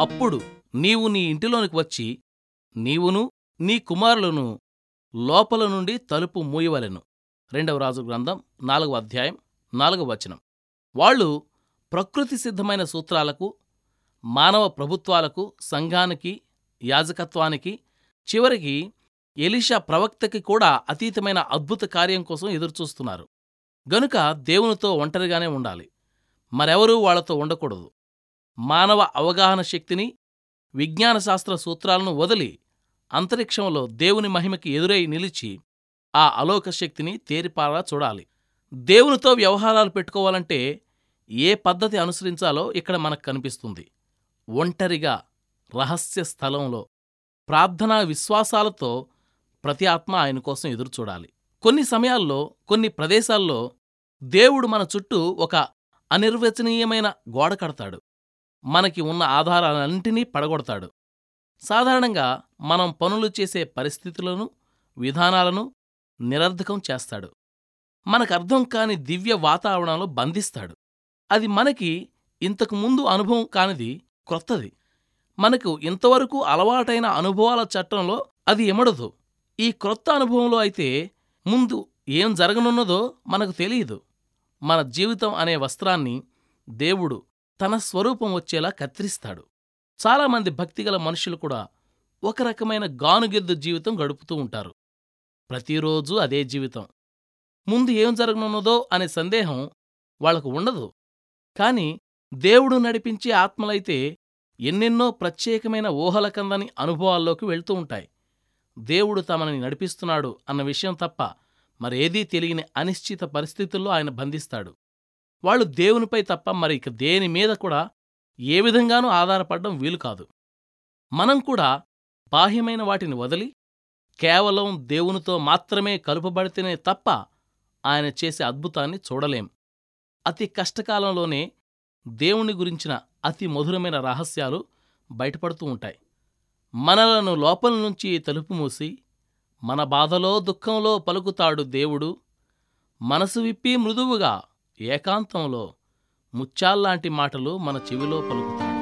అప్పుడు నీవు నీ ఇంటిలోనికి వచ్చి నీవును నీ కుమారులను లోపల నుండి తలుపు మూయవలెను. రెండవ రాజు గ్రంథం నాలుగవ అధ్యాయం నాలుగవ వచనం. వాళ్ళు ప్రకృతి సిద్ధమైన సూత్రాలకు మానవ ప్రభుత్వాలకు సంఘానికి యాజకత్వానికి చివరికి ఎలిషా ప్రవక్తకి కూడా అతీతమైన అద్భుత కార్యం కోసం ఎదురుచూస్తున్నారు. గనుక దేవునితో ఒంటరిగానే ఉండాలి. మరెవరూ వాళ్ళతో ఉండకూడదు. మానవ అవగాహన శక్తిని విజ్ఞానశాస్త్ర సూత్రాలను వదిలి అంతరిక్షంలో దేవుని మహిమకి ఎదురై నిలిచి ఆ అలోక శక్తిని తేరిపారా చూడాలి. దేవునితో వ్యవహారాలు పెట్టుకోవాలంటే ఏ పద్ధతి అనుసరించాలో ఇక్కడ మనకు కనిపిస్తుంది. ఒంటరిగా రహస్య స్థలంలో ప్రార్థనా విశ్వాసాలతో ప్రతి ఆత్మ ఆయన కోసం ఎదురుచూడాలి కొన్ని సమయాల్లో కొన్ని ప్రదేశాల్లో దేవుడు మన చుట్టూ ఒక అనిర్వచనీయమైన గోడ కడతాడు. మనకి ఉన్న ఆధారాలన్నింటినీ పడగొడతాడు. సాధారణంగా మనం పనులు చేసే పరిస్థితులను విధానాలను నిరర్ధకం చేస్తాడు. మనకర్థం కాని దివ్య వాతావరణంలో బంధిస్తాడు. అది మనకి ఇంతకు ముందు అనుభవం కానిది క్రొత్తది. మనకు ఇంతవరకు అలవాటైన అనుభవాల చట్టంలో అది ఎమడదు. ఈ క్రొత్త అనుభవంలో అయితే ముందు ఏం జరగనున్నదో మనకు తెలియదు. మన జీవితం అనే వస్త్రాన్ని దేవుడు తన స్వరూపం వచ్చేలా కత్తిరిస్తాడు. చాలామంది భక్తిగల మనుషులు కూడా ఒక రకమైన గానుగెద్దు జీవితం గడుపుతూ ఉంటారు. ప్రతిరోజూ అదే జీవితం. ముందు ఏం జరగనున్నదో అనే సందేహం వాళ్ళకు ఉండదు. కాని దేవుడు నడిపించే ఆత్మలైతే ఎన్నెన్నో ప్రత్యేకమైన ఊహలకందని అనుభవాల్లోకి వెళ్తూ ఉంటాయి. దేవుడు తమని నడిపిస్తున్నాడు అన్న విషయం తప్ప మరేదీ తెలియని అనిశ్చిత పరిస్థితుల్లో ఆయన బంధిస్తాడు. వాళ్ళు దేవునిపై తప్ప మరి ఇక దేని మీద కూడా ఏ విధంగానూ ఆధారపడడం వీలు కాదు. మనం కూడా బాహ్యమైన వాటిని వదిలి కేవలం దేవునితో మాత్రమే కలుపబడితేనే తప్ప ఆయన చేసే అద్భుతాన్ని చూడలేం. అతి కష్టకాలంలోనే దేవుని గురించిన అతి మధురమైన రహస్యాలు బయటపడుతూ ఉంటాయి. మనలను లోపల నుంచి తలుపు మూసి మన బాధలో దుఃఖంలో పలుకుతాడు దేవుడు. మనసు విప్పి మృదువుగా ఏకాంతంలో ముత్యాల్లాంటి మాటలు మన చెవిలో పలుకుతాయి.